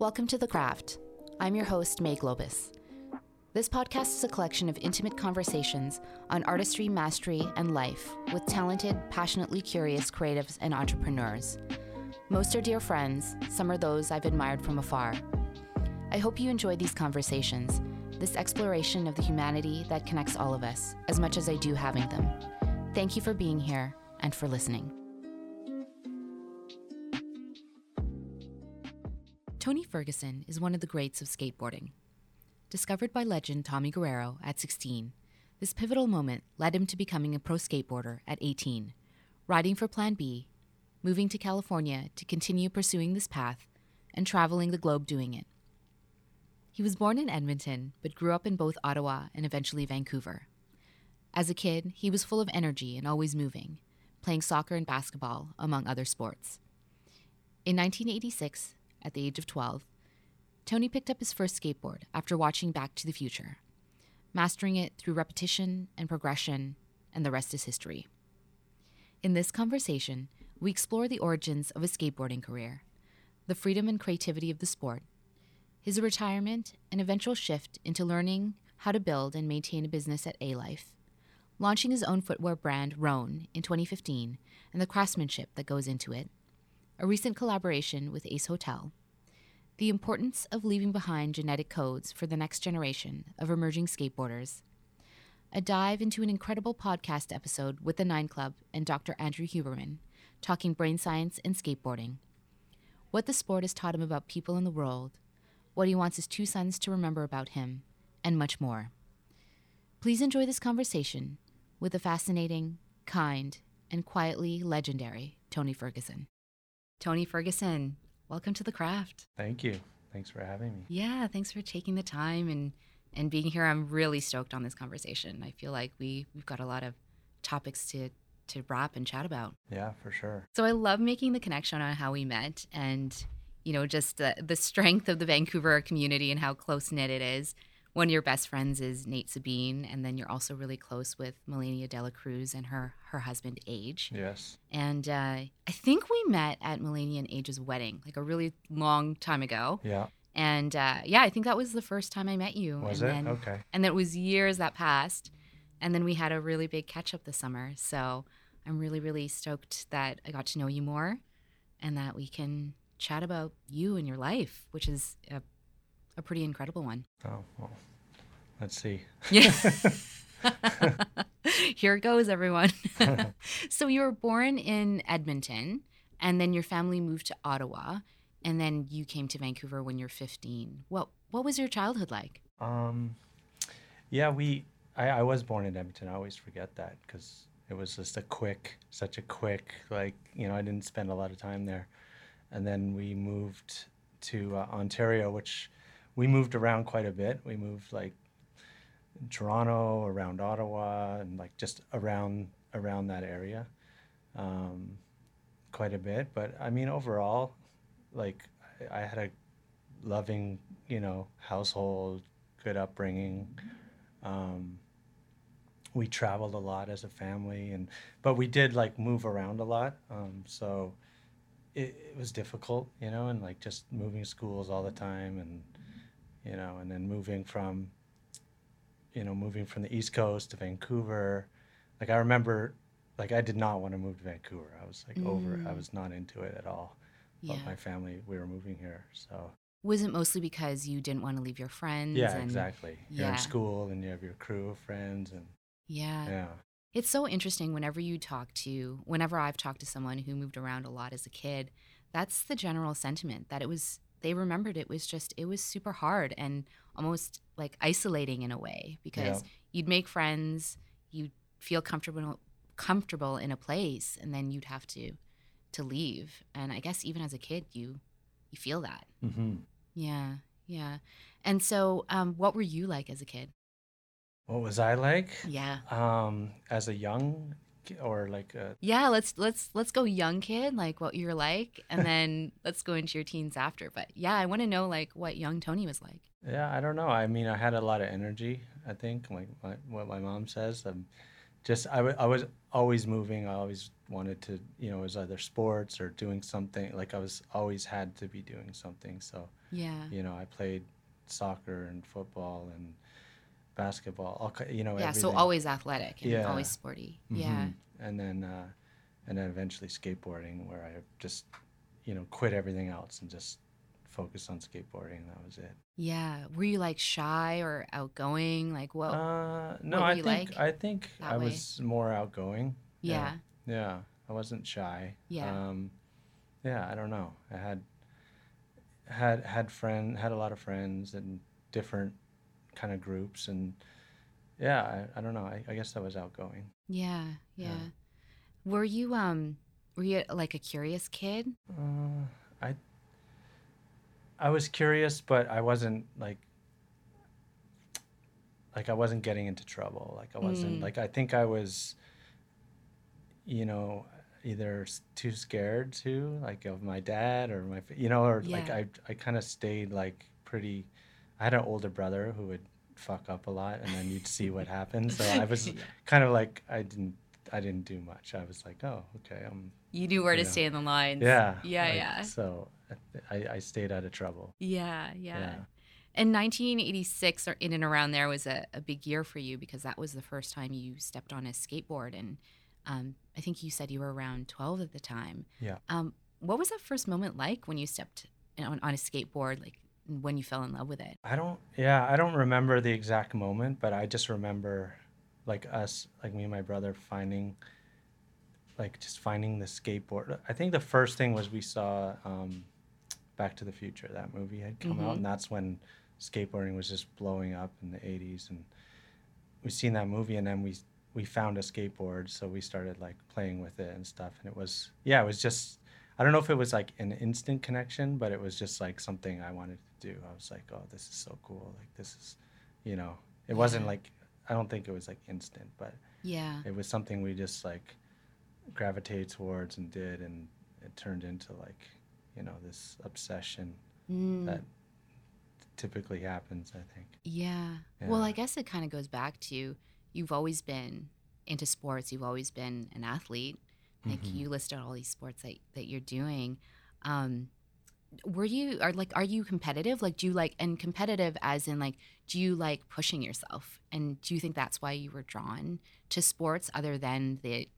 Welcome to The Craft. I'm your host, May Globus. This podcast is a collection of intimate conversations on artistry, mastery, and life with talented, passionately curious creatives and entrepreneurs. Most are dear friends, some are those I've admired from afar. I hope you enjoy these conversations, this exploration of the humanity that connects all of us, as much as I do having them. Thank you for being here and for listening. Tony Ferguson is one of the greats of skateboarding. Discovered by legend Tommy Guerrero at 16, this pivotal moment led him to becoming a pro skateboarder at 18, riding for Plan B, moving to California to continue pursuing this path, and traveling the globe doing it. He was born in Edmonton, but grew up in both Ottawa and eventually Vancouver. As a kid, he was full of energy and always moving, playing soccer and basketball, among other sports. In 1986, at the age of 12, Tony picked up his first skateboard after watching Back to the Future, mastering it through repetition and progression, and the rest is history. In this conversation, we explore the origins of a skateboarding career, the freedom and creativity of the sport, his retirement and eventual shift into learning how to build and maintain a business at Alife, launching his own footwear brand, RONE, in 2015, and the craftsmanship that goes into it, a recent collaboration with Ace Hotel, the importance of leaving behind genetic codes for the next generation of emerging skateboarders, a dive into an incredible podcast episode with the Nine Club and Dr. Andrew Huberman, talking brain science and skateboarding, what the sport has taught him about people in the world, what he wants his two sons to remember about him, and much more. Please enjoy this conversation with the fascinating, kind, and quietly legendary Tony Ferguson. Tony Ferguson, welcome to the craft. Thank you. Thanks for having me. Yeah, thanks for taking the time and and being here. I'm really stoked on this conversation. I feel like we we've got a lot of topics to to wrap and chat about. Yeah, for sure. So I love making the connection on how we met and you know just the the strength of the Vancouver community and how close knit it is. One of your best friends is Nate Sabine, and then you're also really close with Melania Dela Cruz and her her husband Age. Yes. And uh, I think we met at Melania and Age's wedding, like a really long time ago. Yeah. And uh, yeah, I think that was the first time I met you. Was and it? Then, Okay. And then it was years that passed, and then we had a really big catch up this summer. So I'm really, really stoked that I got to know you more, and that we can chat about you and your life, which is a, a pretty incredible one. Oh, well. Let's see. Yeah. Here it goes, everyone. so you were born in Edmonton, and then your family moved to Ottawa, and then you came to Vancouver when you're 15. What what was your childhood like? Um, yeah, we. I, I was born in Edmonton. I always forget that because it was just a quick, such a quick, like you know, I didn't spend a lot of time there, and then we moved to uh, Ontario, which we moved around quite a bit. We moved like Toronto, around Ottawa, and like just around around that area, um, quite a bit. But I mean, overall, like I, I had a loving, you know, household, good upbringing. Um, we traveled a lot as a family, and but we did like move around a lot. Um, so it, it was difficult, you know, and like just moving schools all the time, and you know, and then moving from you know, moving from the East Coast to Vancouver. Like I remember, like I did not want to move to Vancouver. I was like over it. I Mm. was not into it at all. Yeah. But my family, we were moving here, so Was it mostly because you didn't want to leave your friends? yeah, and- exactly. You're yeah. in school and you have your crew of friends, and Yeah. yeah, It's so interesting whenever you talk to, whenever I've talked to someone who moved around a lot as a kid, that's the general sentiment that it was, they remembered it was just, it was super hard and almost like isolating in a way because Yeah. you'd make friends, you'd feel comfortable, comfortable in a place, and then you'd have to, to leave. And I guess even as a kid, you, you feel that. hmm Yeah. Yeah. And so, um, what were you like as a kid? What was I like? Yeah. Um, as a young, or like a, Yeah, let's let's let's go young kid, like what you're like, and then let's go into your teens after. But yeah, I want to know like what young Tony was like. yeah, I don't know. I mean, I had a lot of energy. I think, like my, what my mom says. Um, just I, w- I was always moving. I always wanted to, you know, it was either sports or doing something. Like I was always had to be doing something. So, Yeah. you know, I played soccer and football and basketball. All, you know, Yeah. So always athletic and Yeah. always sporty. Yeah. Mhm. And then, uh, and then eventually skateboarding, where I just, you know, quit everything else and just focused on skateboarding. That was it. Yeah. Were you like shy or outgoing? Like what? Uh, no, what I think like I think I was more outgoing. yeah. Yeah, I wasn't shy. Yeah. Um, yeah, I don't know. I had had had friend had a lot of friends and different kind of groups and yeah, I, I don't know. I, I guess I was outgoing. Yeah. Yeah. Yeah. Were you um were you like a curious kid? Uh, I I was curious, but I wasn't like like I wasn't getting into trouble. Like I wasn't Mm. like I think I was you know either too scared to like of my dad or my you know or like I I kind of stayed like pretty I had an older brother who would fuck up a lot and then you'd see what happened. So I was kind of like I didn't I didn't do much. I was like, "Oh, okay. I'm You knew where to Yeah. stay in the lines. yeah. Yeah, like, yeah. So I, I stayed out of trouble. Yeah, yeah. Yeah. And 1986 or in and around there was a, a big year for you because that was the first time you stepped on a skateboard. And um, I think you said you were around 12 at the time. Yeah. Um, what was that first moment like when you stepped on, on a skateboard, like when you fell in love with it? I don't, yeah, I don't remember the exact moment, but I just remember like us, like me and my brother finding, like just finding the skateboard. I think the first thing was we saw um, Back to the Future. That movie had come Mhm. out, and that's when skateboarding was just blowing up in the 80s. And we seen that movie, and then we we found a skateboard, so we started like playing with it and stuff. And it was, yeah, it was just. I don't know if it was like an instant connection, but it was just like something I wanted to do. I was like, oh, this is so cool. Like this is, you know, it wasn't like I don't think it was like instant, but Yeah. it was something we just like gravitated towards and did, and it turned into like, you know, this obsession Mm, that typically happens. I think. yeah. Well, I guess it kind of goes back to you've always been into sports, you've always been an athlete. Like Mhm. you listed all these sports that, that you're doing. Um, were you are like are you competitive like do you like and competitive as in like do you like pushing yourself and do you think that's why you were drawn to sports other than the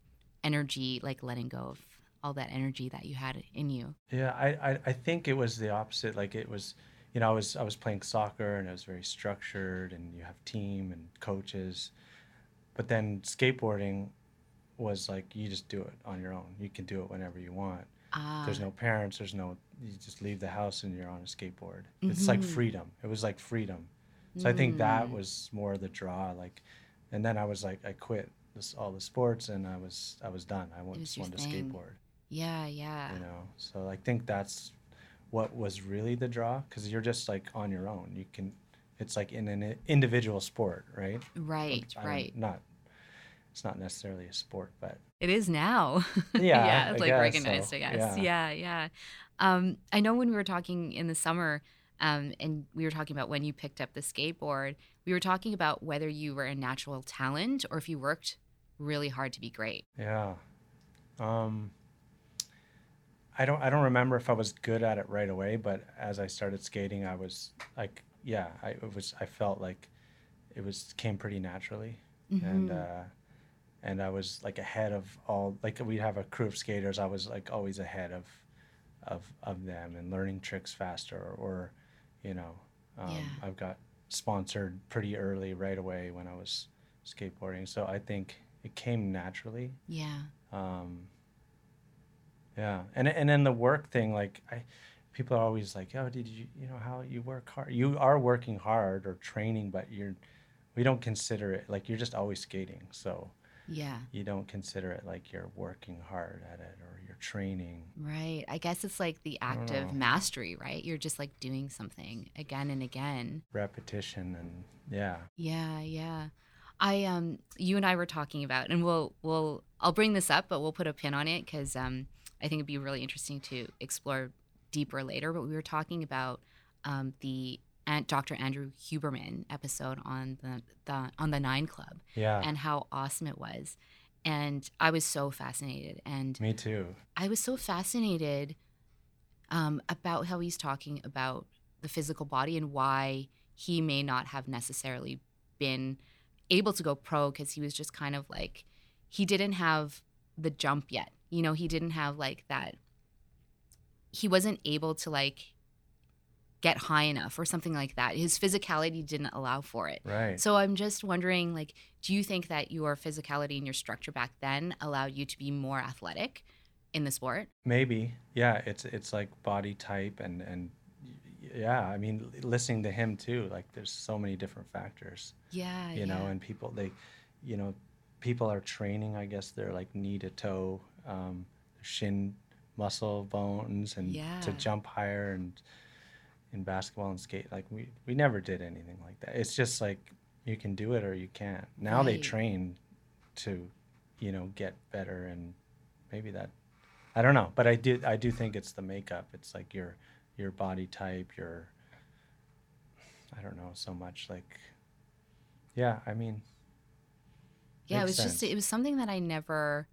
energy like letting go of all that energy that you had in you Yeah, I, I, I think it was the opposite. Like it was, you know, I was I was playing soccer and it was very structured and you have team and coaches. But then skateboarding was like you just do it on your own. You can do it whenever you want. Ah There's no parents, there's no you just leave the house and you're on a skateboard. It's like Mhm. freedom. It was like freedom. So I think that Mm. was more the draw like and then I was like I quit this all the sports and I was I was done. I was just wanted to skateboard yeah yeah you know so i think that's what was really the draw because you're just like on your own you can it's like in an individual sport right right I don't- right not it's not necessarily a sport but It is now. Yeah, it's I like guess recognized, so. I guess. Yeah. Yeah, yeah. Um, I know when we were talking in the summer, um, and we were talking about when you picked up the skateboard, we were talking about whether you were a natural talent or if you worked really hard to be great. yeah um i don't i don't remember if i was good at it right away but as i started skating i was like yeah i it was i felt like it was came pretty naturally and Mhm. uh and I was like ahead of all like we'd have a crew of skaters. I was like always ahead of of of them and learning tricks faster or, you know um, Yeah. I've got sponsored pretty early right away when I was skateboarding. So I think it came naturally. Yeah. um, yeah. And and then the work thing like I people are always like oh did you you know how you work hard? You are working hard or training but you're we don't consider it like you're just always skating. So Yeah. you don't consider it like you're working hard at it or you're training. Right. I guess it's like the act of mastery, right? You're just like doing something again and again. Repetition and yeah. Yeah, yeah. I um you and I were talking about and we'll we'll I'll bring this up but we'll put a pin on it cuz um I think it'd be really interesting to explore deeper later but we were talking about um the Aunt Dr. Andrew Huberman episode on the, the on the Nine Club Yeah. and how awesome it was. And I was so fascinated. And Me too. I was so fascinated um, about how he's talking about the physical body and why he may not have necessarily been able to go pro because he was just kind of like, he didn't have the jump yet. You know, he didn't have like that, he wasn't able to like get high enough or something like that. His physicality didn't allow for it. Right. So I'm just wondering, like, do you think that your physicality and your structure back then allowed you to be more athletic in the sport? Maybe. Yeah. It's it's like body type and and yeah. I mean, listening to him too. Like, there's so many different factors. Yeah, you know, and people they, you know, people are training. I guess they're like knee to toe, um, shin muscle bones, and to jump higher and in basketball and skate. Like we we never did anything like that. It's just like you can do it or you can't. Now they train to, you know, get better and maybe that. I don't know, but I do I do think it's the makeup. It's like your your body type, your I don't know so much like yeah, I mean yeah, it was just it was something that I never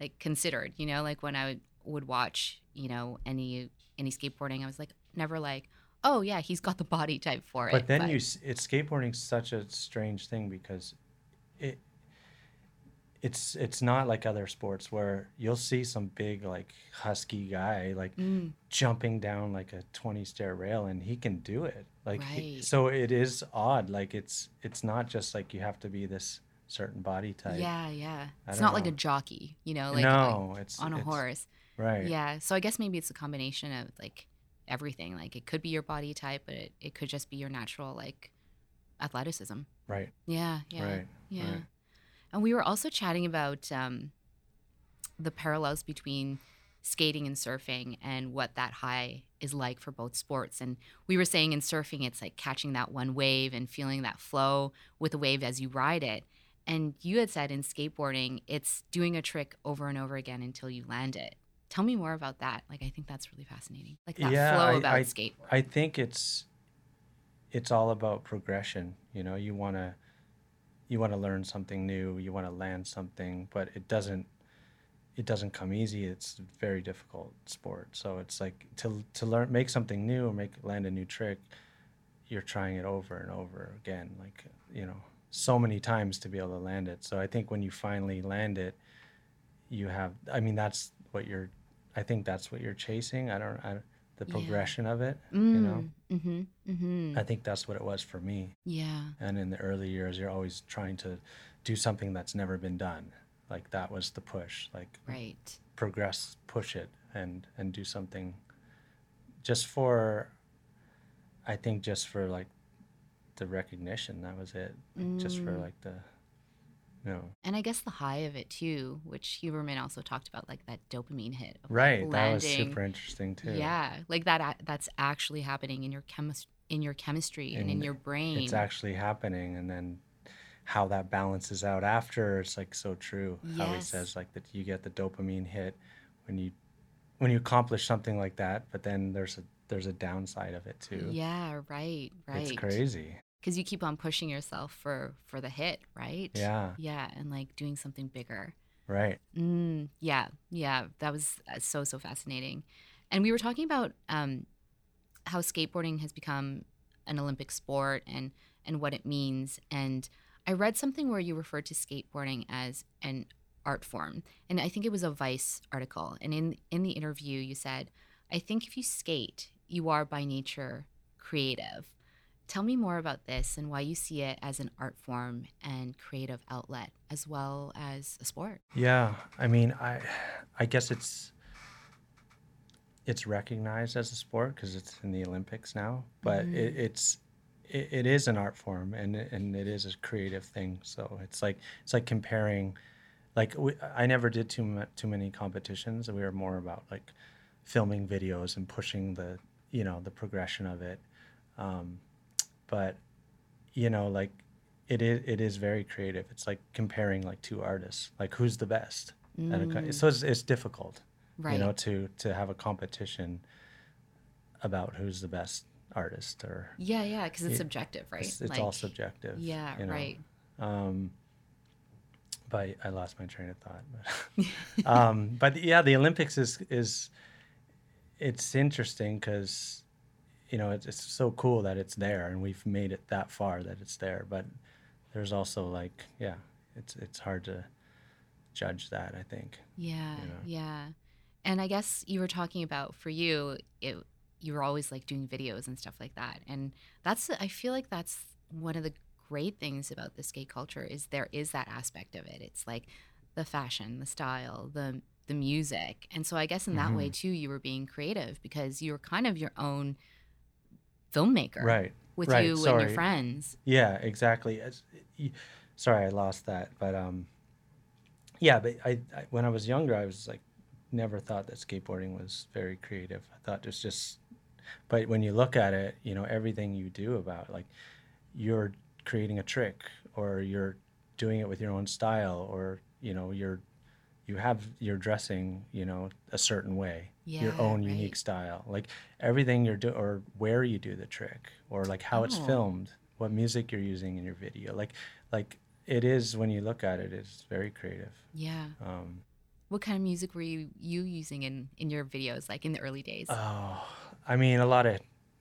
like considered. You know, like when I would, would watch, you know, any any skateboarding, I was like never like, oh yeah, he's got the body type for it. But then you, it's skateboarding's such a strange thing because it, it's it's not like other sports where you'll see some big like husky guy like Mm, jumping down like a 20 stair rail and he can do it like he- Right. so it is odd like it's it's not just like you have to be this certain body type yeah, yeah. I It's not like a jockey, you know, like, no it's on a it's- horse. right Yeah. So I guess maybe it's a combination of like everything. Like it could be your body type, but it, it could just be your natural like athleticism. right Yeah. Yeah. right Yeah. right. And we were also chatting about um, the parallels between skating and surfing and what that high is like for both sports. And we were saying in surfing, it's like catching that one wave and feeling that flow with the wave as you ride it. And you had said in skateboarding, it's doing a trick over and over again until you land it. Tell me more about that. Like, I think that's really fascinating. Like that Yeah, flow I- about I- skateboarding. I think it's it's all about progression. You know, you want to you want to learn something new, you want to land something, but it doesn't it doesn't come easy. It's a very difficult sport. So it's like to to learn make something new or make land a new trick, you're trying it over and over again, like, you know, so many times to be able to land it. So I think when you finally land it, you have I mean that's what you're I think that's what you're chasing. I don't I the Yeah. progression of it, mm, you know. Mm-hmm. Mm-hmm. I think that's what it was for me. yeah. And in the early years, you're always trying to do something that's never been done. Like that was the push. Like Right. progress, push it, and and do something. Just for, I think, just for like, the recognition. That was it. Like, Just for Mm. like the, know. And I guess the high of it too, which Huberman also talked about, like that dopamine hit. Of like, Right. That was super interesting too. Yeah, like that. That's actually happening in your chemis- in your chemistry and in your brain. It's actually happening, and then how that balances out after it's like so true how he says like that you get the dopamine hit when you when you accomplish something like that but then there's a there's a downside of it too Yeah, right, right. it's crazy Because you keep on pushing yourself for for the hit, right? yeah Yeah, and like doing something bigger. right Mm, yeah, yeah, that was uh, so so fascinating. And we were talking about um, how skateboarding has become an Olympic sport and and what it means. And I read something where you referred to skateboarding as an art form, and I think it was a Vice article. And in in the interview, you said, "I think if you skate, you are by nature creative." Tell me more about this and why you see it as an art form and creative outlet as well as a sport. yeah i mean i i guess it's it's recognized as a sport because it's in the olympics now but it, it's it, it is an art form and and it is a creative thing. So it's like it's like comparing like we, i never did too mu- too many competitions. We were more about like filming videos and pushing the you know the progression of it. Um, but you know like it is it is very creative it's like comparing like two artists like who's the best at a so it's, it's difficult Right. you know to to have a competition about who's the best artist or Yeah, yeah, because it's It- subjective, right? it's, it's all subjective. Yeah, you know? right. Um, but I lost my train of thought. But, um, but yeah, the Olympics is is it's interesting because you know it's, it's so cool that it's there and we've made it that far that it's there. But there's also like yeah, it's it's hard to judge that. I think. Yeah, know? yeah. And I guess you were talking about for you, it you were always like doing videos and stuff like that. And that's I feel like that's one of the great things about the skate culture is there is that aspect of it. It's like the fashion, the style, the the music. And so I guess in that way Mhm. too you were being creative because you were kind of your own filmmaker Right. with right, you and your friends. Yeah, exactly. Sorry, I lost that. But um, yeah, but I, I when I was younger, I was like never thought that skateboarding was very creative. I thought it was just. But when you look at it, you know everything you do about like you're creating a trick or you're doing it with your own style or you know you're you have you're dressing you know a certain way your Yeah, own unique style like everything you're doing or where you do the trick or like how it's Oh. filmed what music you're using in your video like like it is when you look at it it's very creative Yeah. um What kind of music were you you using in in your videos like in the early days? oh i mean a lot of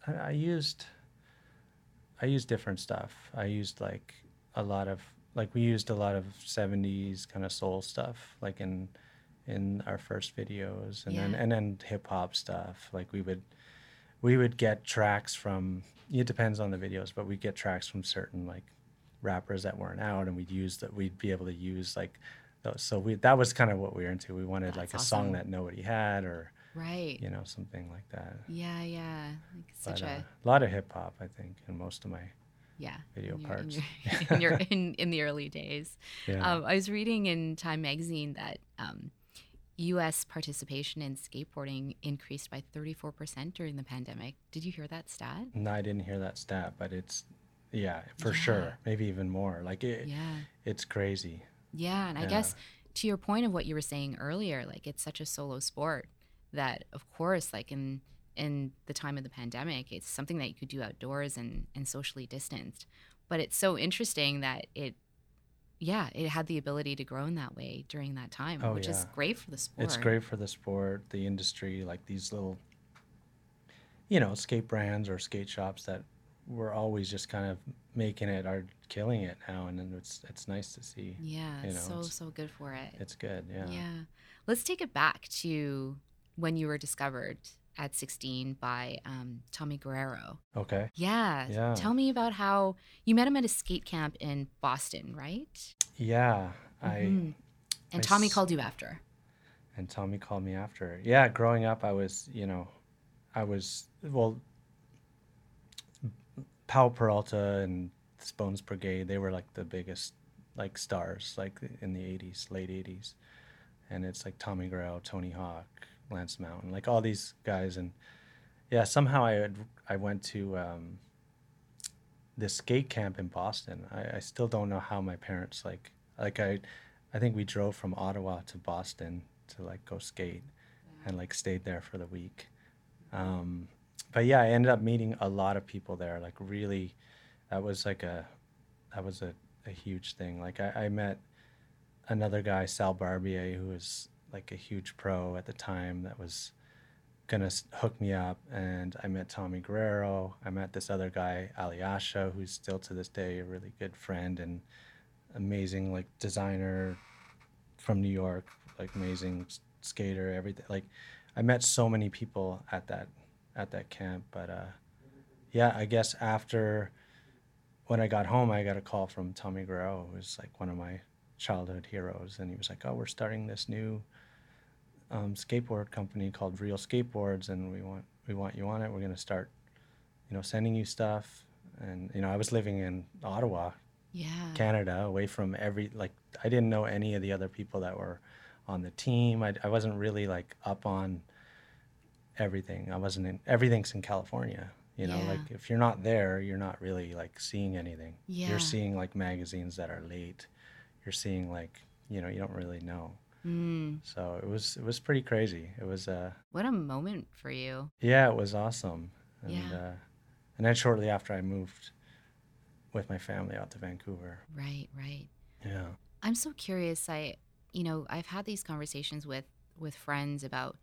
I, I used i used different stuff i used like a lot of like we used a lot of 70s kind of soul stuff like in in our first videos and then and then hip hop stuff like we would we would get tracks from it depends on the videos but we'd get tracks from certain like rappers that weren't out and we'd use that we'd be able to use like those so we that was kind of what we were into we wanted like a That's song that nobody had or right. you know something like that Yeah, yeah. Like such but, uh, a a lot of hip hop i think in most of my yeah. video in your, parts. In, your, in, your, in, in the early days. yeah Um, I was reading in Time magazine that um, U.S. participation in skateboarding increased by 34% during the pandemic. Did you hear that stat? no i didn't hear that stat but it's yeah for Yeah. sure maybe even more like it, Yeah. it's crazy Yeah, and I guess to your point of what you were saying earlier, like it's such a solo sport that, of course, like in in the time of the pandemic, it's something that you could do outdoors and and socially distanced. But it's so interesting that it, yeah, it had the ability to grow in that way during that time, Oh, which is great for the sport. It's great for the sport, the industry, like these little, you know, skate brands or skate shops that were always just kind of making it are killing it now, and then it's it's nice to see. Yeah, you it's know, so so good for it. It's good, yeah. Yeah. Let's take it back to when you were discovered at 16 by um, Tommy Guerrero. Okay. Yeah. Yeah. Tell me about how you met him at a skate camp in Boston, right? Yeah, I Mhm. And I Tommy s- called you after. and Tommy called me after. Yeah, growing up, I was, you know, I was well. Powell Peralta and Bones Brigade, they were like the biggest like stars like in the 80s, late 80s. And it's like Tommy Guerrero, Tony Hawk, Lance Mountain, like all these guys and yeah, somehow I had, I went to um, this skate camp in Boston. I, I still don't know how my parents like like I I think we drove from Ottawa to Boston to like go skate and like stayed there for the week. Um, but yeah, I ended up meeting a lot of people there. Like really, that was like a that was a, a huge thing. Like I, I met another guy, Sal Barbier, who was like a huge pro at the time that was gonna hook me up and I met Tommy Guerrero. I met this other guy, Alyasha, who's still to this day a really good friend and amazing like designer from New York, like amazing skater, everything. Like I met so many people at that at that camp, but uh yeah, I guess after when I got home, I got a call from Tommy Guerrero, who's like one of my childhood heroes, and he was like, "Oh, we're starting this new um, skateboard company called Real Skateboards, and we want we want you on it. We're gonna start, you know, sending you stuff." And you know, I was living in Ottawa, Yeah. Canada, away from every like I didn't know any of the other people that were on the team. I, I wasn't really like up on everything. I wasn't in everything's in California. You know, Yeah. like if you're not there, you're not really like seeing anything. Yeah. You're seeing like magazines that are late. You're seeing like you know you don't really know. Mm, So it was it was pretty crazy. It was uh what a moment for you. yeah it was awesome and Yeah. uh, and then shortly after I moved with my family out to Vancouver. Right, right. Yeah. I'm so curious. I, you know, I've had these conversations with with friends about,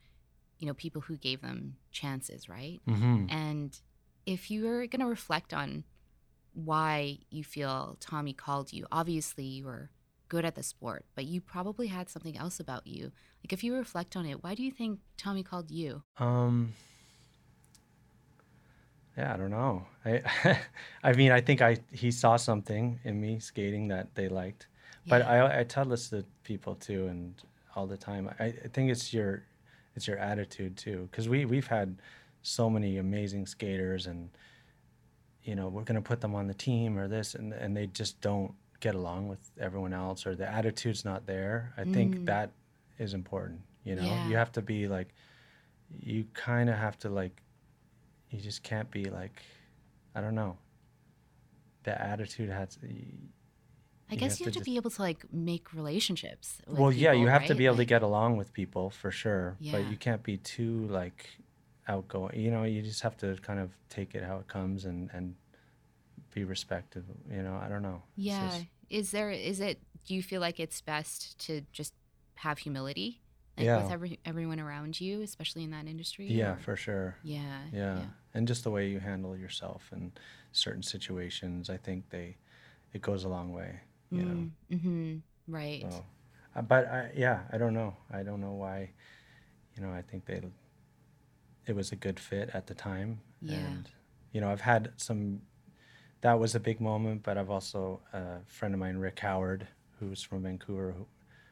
you know, people who gave them chances, right? Mm-hmm. And if you're going to reflect on why you feel Tommy called you, obviously you were good at the sport, but you probably had something else about you. Like if you reflect on it, why do you think Tommy called you? Um. Yeah, I don't know. I, I mean, I think I he saw something in me skating that they liked, but I I tell this to people too, and all the time. I, I think it's your it's your attitude too, because we we've had so many amazing skaters, and you know we're gonna put them on the team or this, and and they just don't get along with everyone else, or the attitude's not there. I think Mm. that is important. You know, Yeah. you have to be like, you kind of have to like, you just can't be like, I don't know. The attitude has. I you guess you have to just- be able to like make relationships. Well, yeah, you have to be able to get along with people for sure, Yeah. but you can't be too like outgoing. You know, you just have to kind of take it how it comes and and be respectful. You know, I don't know. Yeah. just- Is there is it do you feel like it's best to just have humility like Yeah. with every everyone around you, especially in that industry? yeah, or- for sure. yeah, Yeah. and just the way you handle yourself in certain situations, I think they it goes a long way. You know. Mm-hmm. Right. So, uh, but I, yeah, I don't know. I don't know why. You know, I think they. It was a good fit at the time, Yeah. and you know, I've had some. That was a big moment, but I've also a friend of mine, Rick Howard, who's from Vancouver, who,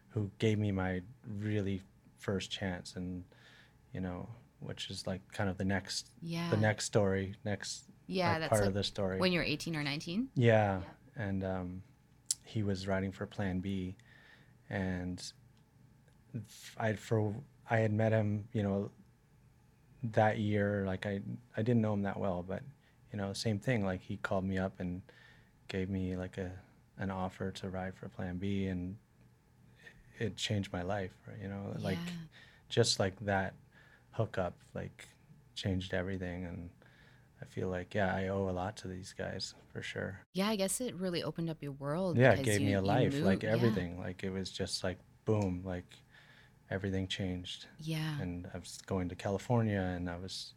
who gave me my really first chance, and you know, which is like kind of the next, Yeah. the next story, next Yeah, like, that's part like of the story. when you're 18 or 19. Yeah, and um, he was writing for Plan B, and I for I had met him, you know, that year. Like I I didn't know him that well, but you know, same thing. Like he called me up and gave me like a an offer to ride for Plan B, and it changed my life. Right? You know, like just like that hookup, like changed everything, and I feel like yeah, I owe a lot to these guys for sure. Yeah, I guess it really opened up your world. Yeah, it gave me a life, moved- like yeah. everything. Like it was just like boom, like everything changed. Yeah. And I was going to California, and I was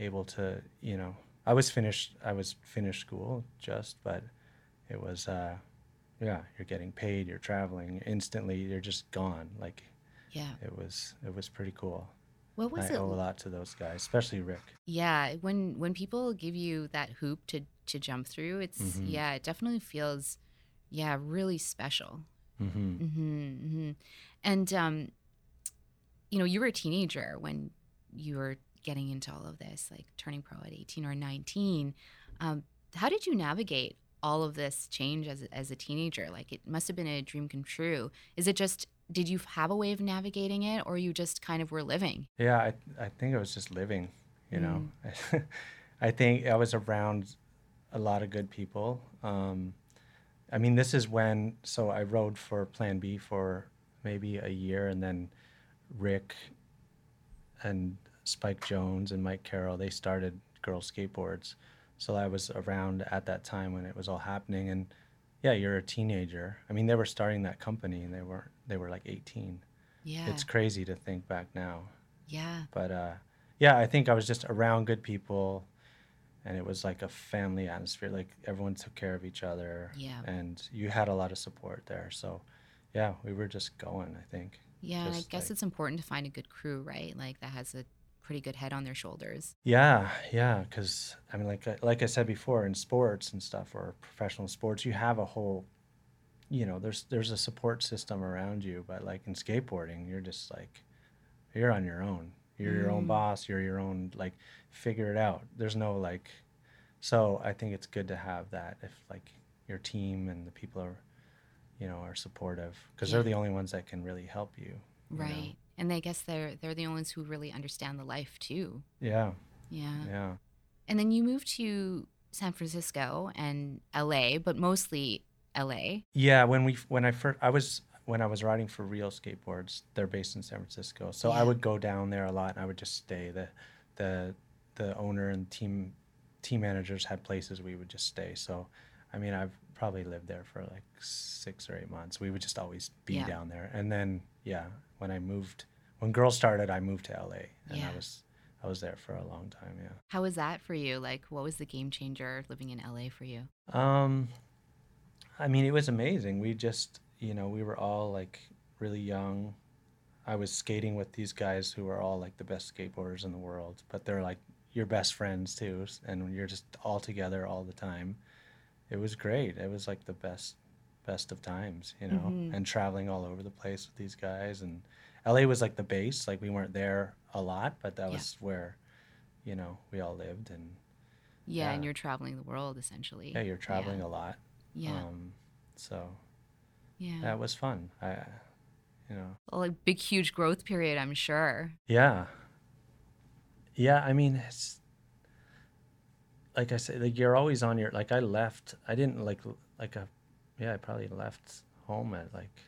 able to, you know, I was finished. I was finished school just, but it was, uh, yeah, you're getting paid, you're traveling instantly, you're just gone. Like yeah. it was, it was pretty cool. What was I it? owe a lot to those guys, especially Rick. Yeah, when when people give you that hoop to to jump through, it's Mhm. yeah, it definitely feels yeah, really special. hmm hmm hmm And um, you know, you were a teenager when you were getting into all of this, like turning pro at 18 or 19. Um, how did you navigate all of this change as a- as a teenager? Like, it must have been a dream come true. Is it just did you have a way of navigating it, or you just kind of were living? Yeah, I, I think I was just living, you know. I think I was around a lot of good people. Um, I mean, this is when, so I rode for Plan B for maybe a year, and then Rick and Spike Jonze and Mike Carroll, they started Girl Skateboards. So I was around at that time when it was all happening. And yeah, you're a teenager. I mean, they were starting that company and they weren't, they were like 18. Yeah, It's crazy to think back now yeah, but uh, yeah, I think I was just around good people, and it was like a family atmosphere. Like everyone took care of each other, Yeah. and you had a lot of support there. So, yeah, we were just going. I think. yeah. I guess like- it's important to find a good crew, right? Like that has a pretty good head on their shoulders. Yeah, yeah, because I mean, like I- like I said before, in sports and stuff or professional sports, you have a whole, you know, there's there's a support system around you. But like in skateboarding, you're just like, you're on your own. You're your own Mm. boss. You're your own like, figure it out. There's no like, so I think it's good to have that if like your team and the people are, you know, are supportive because Yeah. they're the only ones that can really help you. you know? And I guess they're they're the only ones who really understand the life too. Yeah. Yeah. Yeah. And then you moved to San Francisco and LA, but mostly LA. Yeah, when we when I first I was when I was riding for Real Skateboards, they're based in San Francisco. So I would go down there a lot and I would just stay. The the the owner and team team managers had places we would just stay. So, I mean, I've probably lived there for like six or eight months. We would just always be Yeah. down there. And then, yeah, when I moved, when girls started, I moved to LA, and Yeah. I was I was there for a long time. Yeah. How was that for you? Like, what was the game changer living in LA for you? Um, I mean, it was amazing. We just, you know, we were all like really young. I was skating with these guys who were all like the best skateboarders in the world, but they're like your best friends too, and you're just all together all the time. It was great. It was like the best, best of times, you know, Mhm. and traveling all over the place with these guys. And LA was like the base. Like we weren't there a lot, but that Yeah. was where, you know, we all lived. And Yeah, and you're traveling the world essentially. yeah, you're traveling Yeah. a lot. Yeah. Um, so yeah. that was fun. I, you know, Well, like big, huge growth period, I'm sure. yeah, yeah. I mean, it's like I said, like you're always on your. Like I left. I didn't like like a, yeah. I probably left home at like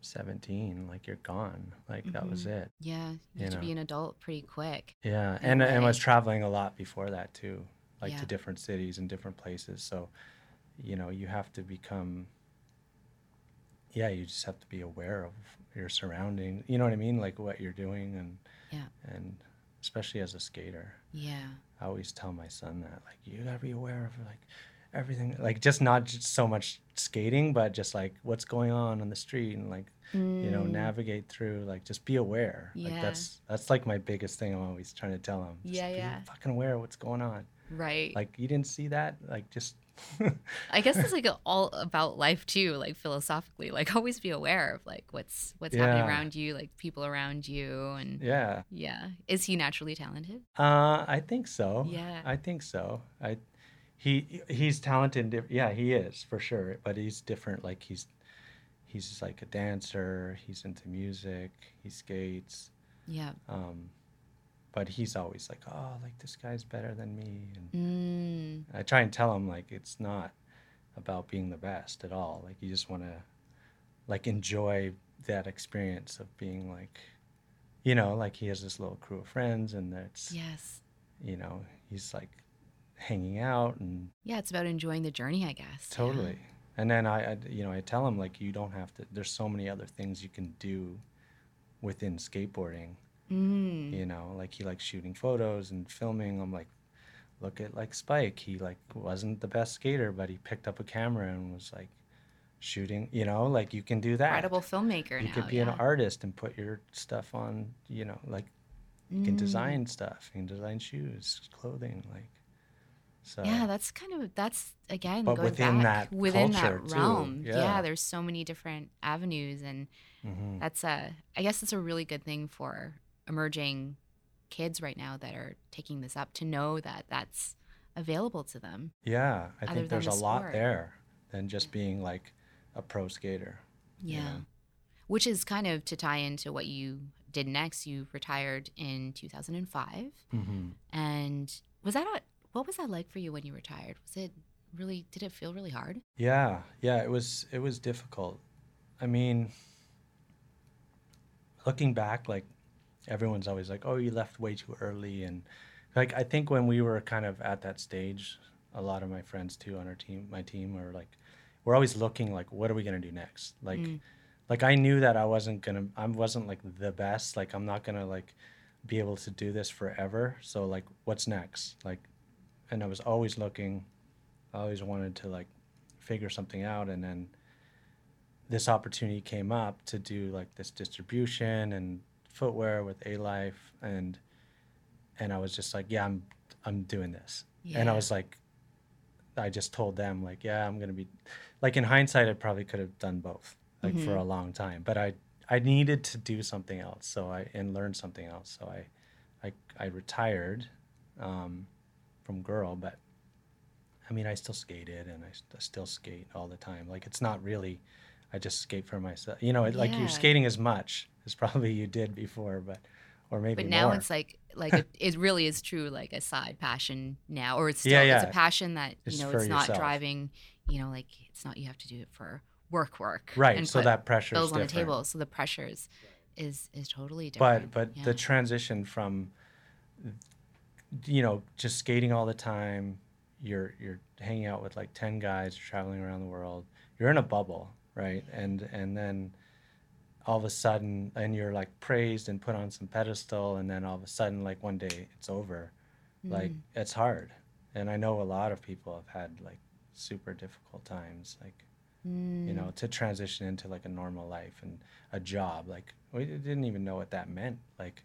seventeen. Like you're gone. Like that was mm-hmm. it. Yeah, you, You have to be an adult pretty quick. Yeah, In and and I was traveling a lot before that too, like Yeah. to different cities and different places. So, you know, you have to become. Yeah, you just have to be aware of your surrounding. You know what I mean, like what you're doing, and Yeah. and especially as a skater, Yeah. I always tell my son that like you gotta be aware of like everything, like just not just so much skating, but just like what's going on on the street and like you know Mm, navigate through like just be aware like Yeah. that's that's like my biggest thing i'm always trying to tell him just Yeah, be yeah. fucking aware of what's going on Right. like you didn't see that like just I guess it's like all about life too, like philosophically. Like always be aware of like what's what's happening around you, like people around you, and yeah yeah. Is he naturally talented? uh i think so Yeah. i think so i he he's talented yeah he is for sure but he's different like he's he's like a dancer he's into music he skates Yeah. um but he's always like oh like this guy's better than me and Mm, I try and tell him like it's not about being the best at all. Like you just want to like enjoy that experience of being like you know, like he has this little crew of friends and that's yes. you know, he's like hanging out and Yeah, it's about enjoying the journey, I guess. yeah. totally. And then I, I you know, I tell him like you don't have to there's so many other things you can do within skateboarding Mm, you know like he likes shooting photos and filming i'm like look at like spike he like wasn't the best skater but he picked up a camera and was like shooting you know like you can do that incredible filmmaker you now. could be yeah. an artist and put your stuff on you know like you Mm. can design stuff you can design shoes clothing like so Yeah, that's kind of that's again But going within back that within that realm. yeah. there's so many different avenues, and mhm. that's a I guess it's a really good thing for emerging kids right now that are taking this up to know that that's available to them. yeah i think there's a lot there than just being like a pro skater Yeah. Yeah. Which is kind of to tie into what you did next. You retired in 2005. hmm And was that a, what was that like for you when you retired? Was it really, did it feel really hard? Yeah, yeah, it was it was difficult. I mean, looking back, like everyone's always like, "Oh, you left way too early," and like I think when we were kind of at that stage, a lot of my friends too on our team, my team, were like, we're always looking like, what are we gonna do next? Like, Mm. like I knew that I wasn't gonna, I wasn't like the best. Like I'm not gonna like be able to do this forever. So like, what's next? Like, and I was always looking. I always wanted to like figure something out, and then this opportunity came up to do like this distribution and footwear with Alife, and and I was just like, yeah, I'm I'm doing this, and I was like, I just told them like, yeah, I'm gonna be, like in hindsight, I probably could have done both, like for Mhm. a long time, but I I needed to do something else, so I and learn something else, so I I I retired um, from girl, but I mean, I still skated and I, st- I still skate all the time. Like it's not really, I just skate for myself. You know, it, like you're skating as much as probably you did before, but or maybe But now more. it's like, like it, it really is true, like a side passion now, or it's still, Yeah, it's a passion that, you know, it's not yourself. driving, you know, like it's not, you have to do it for work, work. right. and So that pressure is bills on the table. So the pressures is, is totally But different. but yeah. the transition from you know, just skating all the time. You're you're hanging out with like ten guys, traveling around the world. You're in a bubble, right? And and then all of a sudden, and you're like praised and put on some pedestal, and then all of a sudden, like one day, it's over. Like Mm. it's hard, and I know a lot of people have had like super difficult times, like you Mm. know, to transition into like a normal life and a job. Like we didn't even know what that meant. Like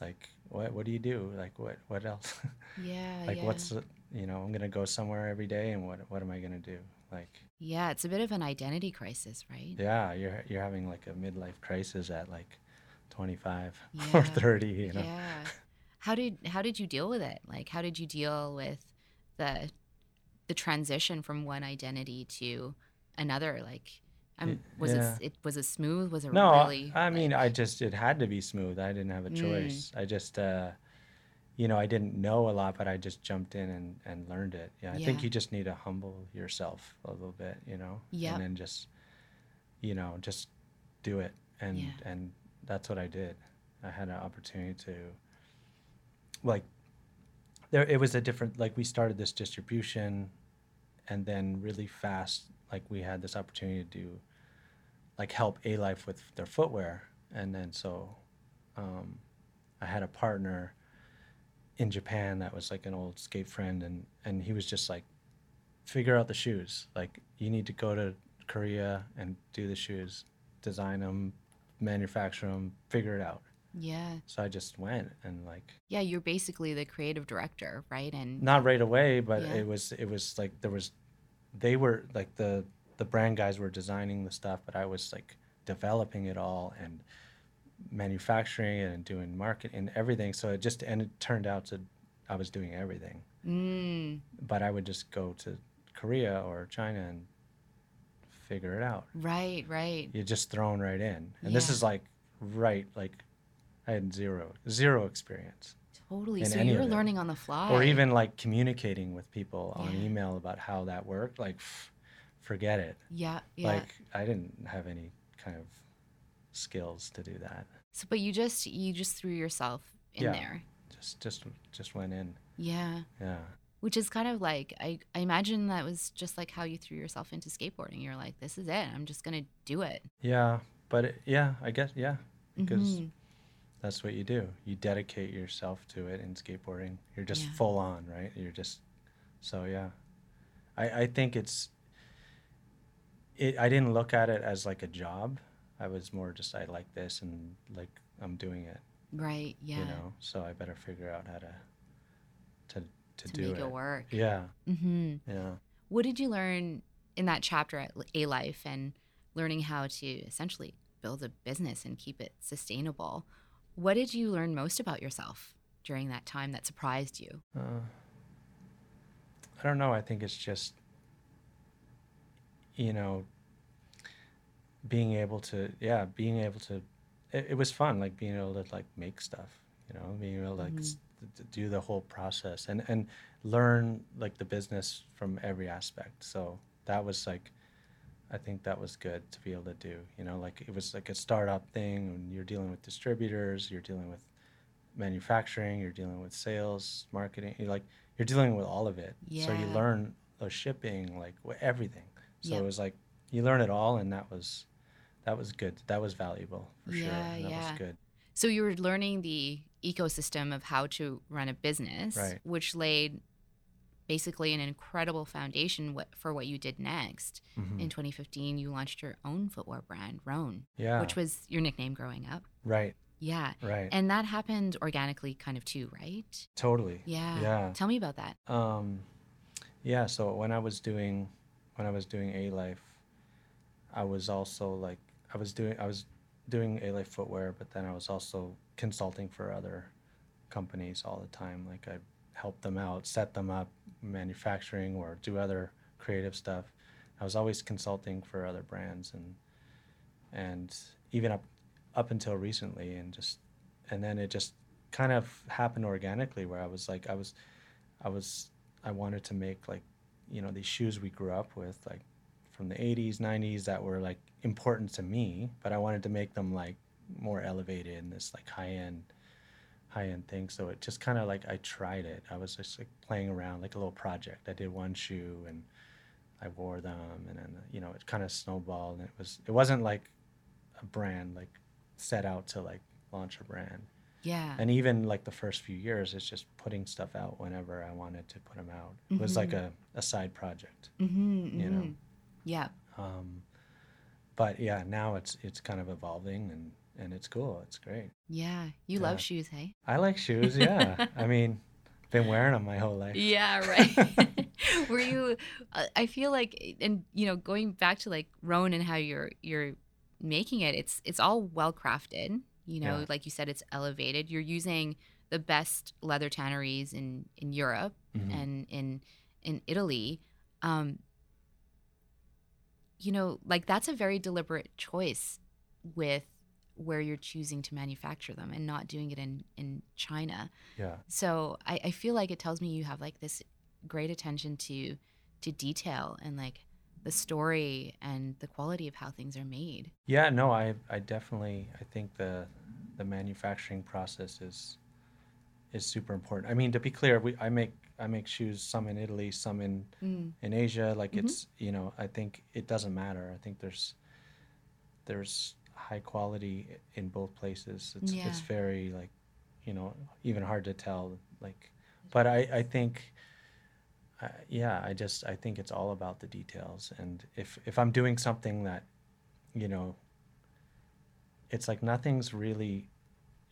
like what what do you do like what what else Yeah, like yeah. what's you know i'm gonna go somewhere every day and what what am i gonna do like Yeah, it's a bit of an identity crisis, right? yeah you're you're having like a midlife crisis at like 25 or 30 you know Yeah. How did how did you deal with it? Like how did you deal with the the transition from one identity to another? Like um, was yeah. it it was it smooth? Was it no really i mean like, i just it had to be smooth i didn't have a Mm. choice i just uh you know i didn't know a lot but i just jumped in and and learned it yeah i think you just need to humble yourself a little bit you know Yep. and then just you know just do it and Yeah. and that's what i did i had an opportunity to like there it was a different like we started this distribution and then really fast like we had this opportunity to do like help Alife with their footwear and then so um, i had a partner in japan that was like an old skate friend and and he was just like figure out the shoes like you need to go to korea and do the shoes design them manufacture them figure it out Yeah. so i just went and like Yeah, you're basically the creative director, right? And not right away but Yeah. it was it was like there was they were like the the brand guys were designing the stuff but i was like developing it all and manufacturing it and doing marketing and everything. So it just and it turned out to i was doing everything. Mm, but i would just go to korea or china and figure it out. Right, right. you're just thrown right in. And this is like right like i had zero zero experience Totally. So you're learning on the fly. or even like communicating with people on email about how that worked like pff, forget it Yeah, yeah. like i didn't have any kind of skills to do that so but you just you just threw yourself in Yeah. there. just just just went in Yeah. yeah Which is kind of like I, I imagine that was just like how you threw yourself into skateboarding. You're like, this is it. I'm just gonna do it. yeah but it, yeah i guess yeah because Mhm. That's what you do you dedicate yourself to it in skateboarding you're just Yeah. full on right you're just so yeah i i think it's it i didn't look at it as like a job i was more just i like this and like i'm doing it Right. Yeah. you know so i better figure out how to to to, to do make it it work. yeah hmm yeah What did you learn in that chapter at Alife and learning how to essentially build a business and keep it sustainable? What did you learn most about yourself during that time that surprised you? uh, i don't know. I think it's just you know being able to yeah being able to it, it was fun like being able to like make stuff you know being able to like to do the whole process and and learn like the business from every aspect. So that was like i think that was good to be able to do you know like it was like a startup thing and you're dealing with distributors you're dealing with manufacturing you're dealing with sales marketing you're like you're dealing with all of it Yeah. so you learn the shipping like everything so Yep. it was like you learn it all and that was that was good that was valuable for sure Yeah, and that yeah. was good So you were learning the ecosystem of how to run a business, Right. which laid basically an incredible foundation for what you did next. Mhm. In 2015, you launched your own footwear brand, RONE, yeah which was your nickname growing up. right Yeah. right And that happened organically, kind of too, right? totally Yeah. yeah Tell me about that. Um, yeah. So when I was doing, when I was doing Alife, I was also like, I was doing, I was doing Alife footwear, but then I was also consulting for other companies all the time. Like I helped them out, set them up, manufacturing or do other creative stuff. I was always consulting for other brands and and even up up until recently and just and then it just kind of happened organically where I was like I was I was I wanted to make like you know these shoes we grew up with like from the 80s 90s that were like important to me but I wanted to make them like more elevated in this like high end high end thing. So it just kind of like I tried it. I was just like playing around like a little project. I did one shoe and I wore them, and then you know it kind of snowballed. And it was it wasn't like a brand like set out to like launch a brand. Yeah. And even like the first few years, it's just putting stuff out whenever I wanted to put them out. It was like a, a side project, mm-hmm, you know. mm-hmm. Yeah. Um, but yeah, now it's it's kind of evolving and and it's cool. It's great. Yeah. You Yeah. love shoes, hey? I like shoes. Yeah, I mean, been wearing them my whole life. Yeah, right. Were you? uh, I feel like, and you know, going back to like RONE and how you're you're making it, it's it's all well crafted. You know, Yeah. like you said, it's elevated. You're using the best leather tanneries in in Europe Mhm. and in in Italy. Um, you know, like that's a very deliberate choice with where you're choosing to manufacture them and not doing it in in China. Yeah, So I, I feel like it tells me you have like this great attention to to detail and like the story and the quality of how things are made. yeah. No, I I definitely I think the the manufacturing process is is super important. I mean, to be clear, we I make I make shoes some in Italy, some in in Asia. Like Mhm. it's you know I think it doesn't matter. I think there's there's high quality in both places. It's it's very like you know even hard to tell like, but I I think. Uh, yeah, I just I think it's all about the details, and if if I'm doing something that, you know, it's like nothing's really,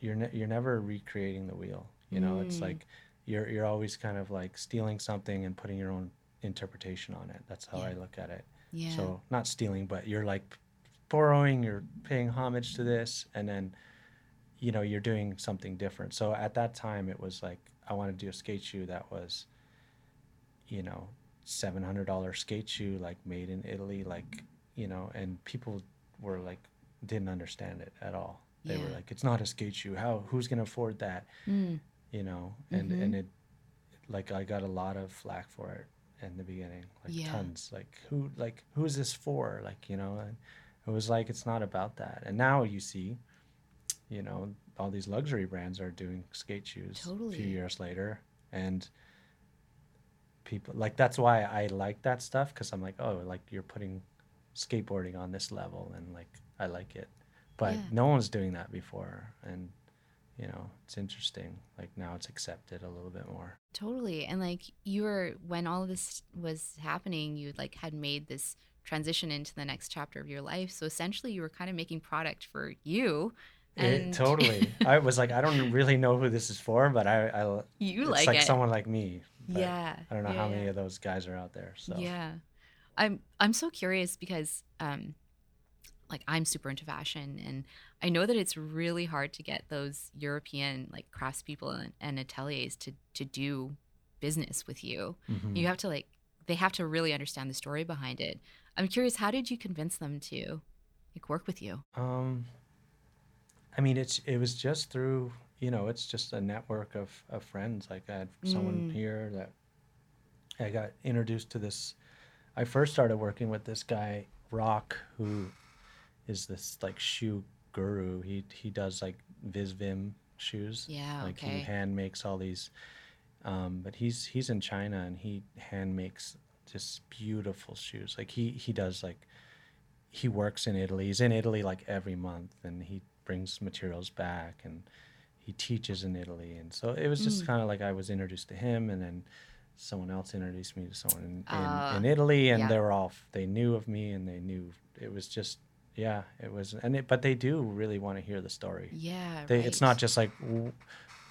you're ne- you're never recreating the wheel. You know, it's Mm. like you're you're always kind of like stealing something and putting your own interpretation on it. That's how I look at it. Yeah. So not stealing, but you're like borrowing, you're paying homage to this, and then, you know, you're doing something different. So at that time, it was like I wanted to do a skate shoe that was, you know, seven hundred dollar skate shoe like made in Italy, like you know, and people were like didn't understand it at all. They were like, it's not a skate shoe. How who's gonna afford that? Mm. You know, and Mhm. and it like I got a lot of flack for it in the beginning, like Yeah. tons. Like who like who's this for? Like you know, and it was like it's not about that. And now you see, you know, all these luxury brands are doing skate shoes totally. a few years later, and people like that's why I like that stuff because I'm like, oh, like you're putting skateboarding on this level, and like I like it, but Yeah. no one's doing that before, and you know, it's interesting. Like now it's accepted a little bit more. Totally. And like you were when all of this was happening, you like had made this transition into the next chapter of your life. So essentially you were kind of making product for you. It, totally. I was like, I don't really know who this is for, but I, I you it's like, like someone like me. yeah. I don't know yeah, how many yeah. of those guys are out there. So Yeah. I'm I'm so curious because um like I'm super into fashion and I know that it's really hard to get those European like craftspeople and, and ateliers to to do business with you. Mhm. You have to like they have to really understand the story behind it. I'm curious how did you convince them to like work with you? Um, I mean, it's it was just through you know, it's just a network of of friends. Like I had someone Mm. here that I got introduced to this. I first started working with this guy Rock, who is this like shoe guru. He he does like Visvim shoes. Yeah, like okay. he hand makes all these. Um, but he's he's in China and he hand makes just beautiful shoes. Like he he does like he works in Italy. He's in Italy like every month, and he brings materials back, and he teaches in Italy. And so it was just Mm. kind of like I was introduced to him, and then someone else introduced me to someone in, in, Ah, in Italy, and yeah. they were all f- they knew of me, and they knew it was just yeah, it was, and it, but they do really want to hear the story. Yeah, They, right. It's not just like,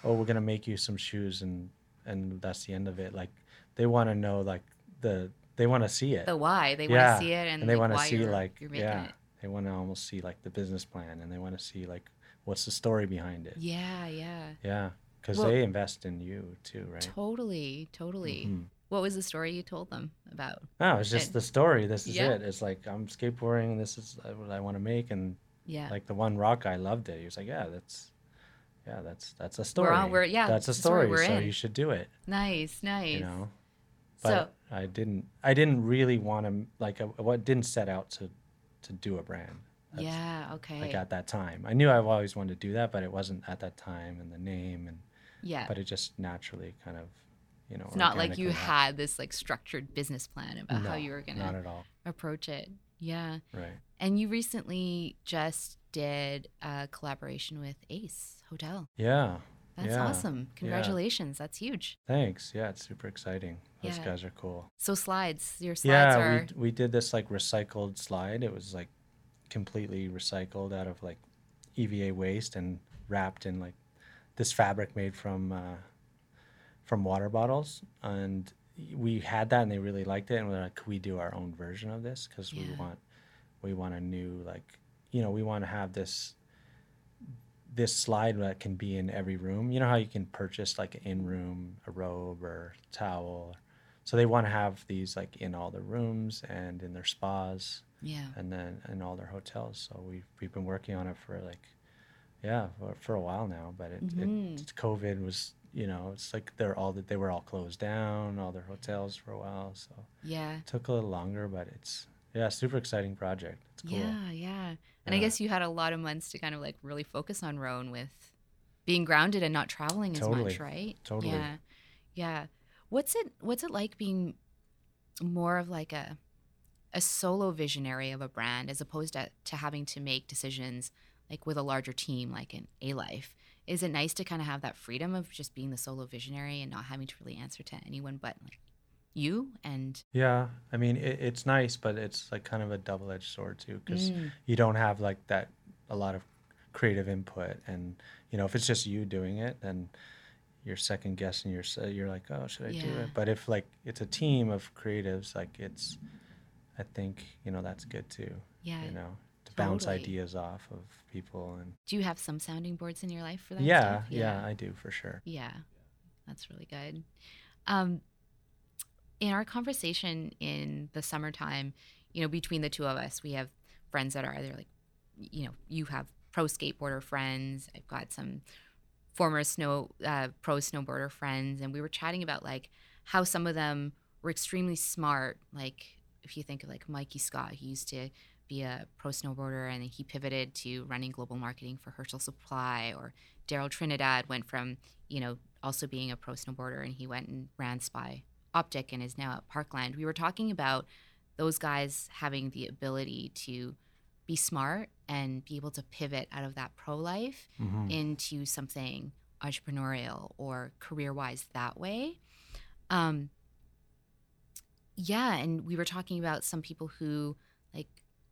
oh, we're gonna make you some shoes, and and that's the end of it. Like they want to know like the they want to see it the why. They Yeah, want to see it and, and they like, want to see you're, like yeah it. they want to almost see like the business plan and they want to see like what's the story behind it Yeah, yeah. yeah because Well- they invest in you too right Totally, totally. Mhm. What was the story you told them about? no it's just the story this is Yeah. it it's like i'm skateboarding and this is uh, what i want to make and Yeah. like the one rock guy loved it he was like yeah that's yeah that's that's a story We're on- we're- yeah, that's a story story, so in. you should do it nice, nice. you know so but i didn't i didn't really want to like I, what didn't set out to to do a brand That's, yeah. Okay. Like at that time, I knew I've always wanted to do that, but it wasn't at that time and the name and. yeah. But it just naturally kind of, you know. it's not like you had this like structured business plan about how you were gonna at all. approach it. Yeah. Right. And you recently just did a collaboration with Ace Hotel. Yeah. That's Yeah, awesome. yeah. Congratulations. That's huge. Thanks. Yeah, it's super exciting. Those Yeah. guys are cool. So slides, your slides yeah, are we we did this like recycled slide. It was like completely recycled out of like EVA waste and wrapped in like this fabric made from uh, from water bottles. And we had that, and they really liked it. And we're like, could we do our own version of this? Because we want we want a new like you know we want to have this this slide that can be in every room. You know how you can purchase like an in room a robe or towel. So they want to have these like in all their rooms and in their spas yeah. and then in all their hotels. So we've we've been working on it for like yeah for, for a while now. But it, Mhm. it COVID was you know it's like they're all that they were all closed down all their hotels for a while. So Yeah. it took a little longer, but it's yeah super exciting project. It's cool. Yeah, yeah. And I guess you had a lot of months to kind of like really focus on RONE with being grounded and not traveling as much, right? Totally. Yeah. Yeah. What's it what's it like being more of like a a solo visionary of a brand as opposed to, to having to make decisions like with a larger team like in Alife? Is it nice to kind of have that freedom of just being the solo visionary and not having to really answer to anyone but like you and Yeah, I mean it, it's nice, but it's like kind of a double-edged sword too, because Mm. you don't have like that a lot of creative input, and you know if it's just you doing it, then you're second guessing your you're like, oh, should I do it? But if like it's a team of creatives, like it's, I think you know that's good too. yeah. You know, to bounce ideas off of people, and Do you have some sounding boards in your life for that yeah, stuff? yeah, I do for sure. Yeah, that's really good. Um, in our conversation in the summertime, you know, between the two of us, we have friends that are either like, you know, you have pro skateboarder friends. I've got some former snow uh, pro snowboarder friends, and we were chatting about like how some of them were extremely smart. Like if you think of like Mikey Scott, he used to be a pro snowboarder and he pivoted to running global marketing for Herschel Supply, or Daryl Trinidad went from you know also being a pro snowboarder and he went and ran Spy Optic and is now at Parkland. We were talking about those guys having the ability to be smart and be able to pivot out of that pro life Mhm. into something entrepreneurial or career wise that way. Um, yeah, and we were talking about some people who like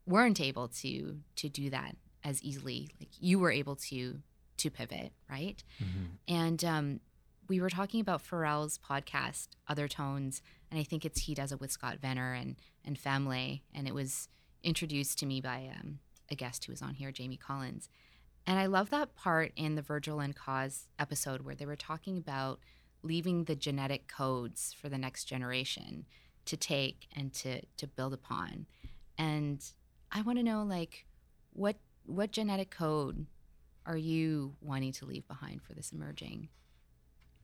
weren't able to to do that as easily. Like you were able to to pivot, right? Mhm. And um, we were talking about Pharrell's podcast, Other Tones, and I think it's he does it with Scott Vener and and Fam-Lay, and it was introduced to me by um, a guest who was on here, Jamie Collins. And I love that part in the Virgil and KAWS episode where they were talking about leaving the genetic codes for the next generation to take and to to build upon. And I want to know like what what genetic code are you wanting to leave behind for this emerging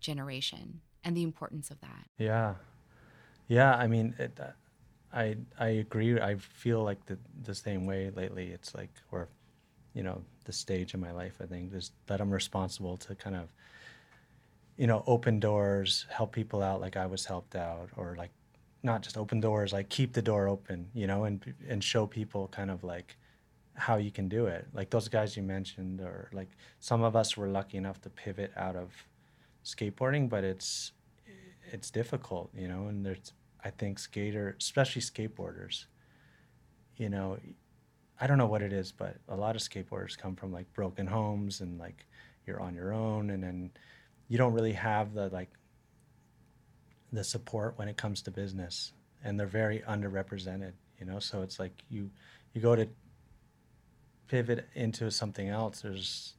generation and the importance of that? Yeah, yeah. I mean, it, uh, I I agree. I feel like the the same way lately. It's like, or, you know, the stage in my life. I think is that I'm responsible to kind of, you know, open doors, help people out like I was helped out, or like, not just open doors, like keep the door open, you know, and and show people kind of like how you can do it. Like those guys you mentioned, or like some of us were lucky enough to pivot out of skateboarding, but it's it's difficult, you know, and there's I think skater, especially skateboarders, you know, I don't know what it is, but a lot of skateboarders come from like broken homes and like you're on your own and then you don't really have the like the support when it comes to business and they're very underrepresented, you know, so it's like you you go to pivot into something else, there's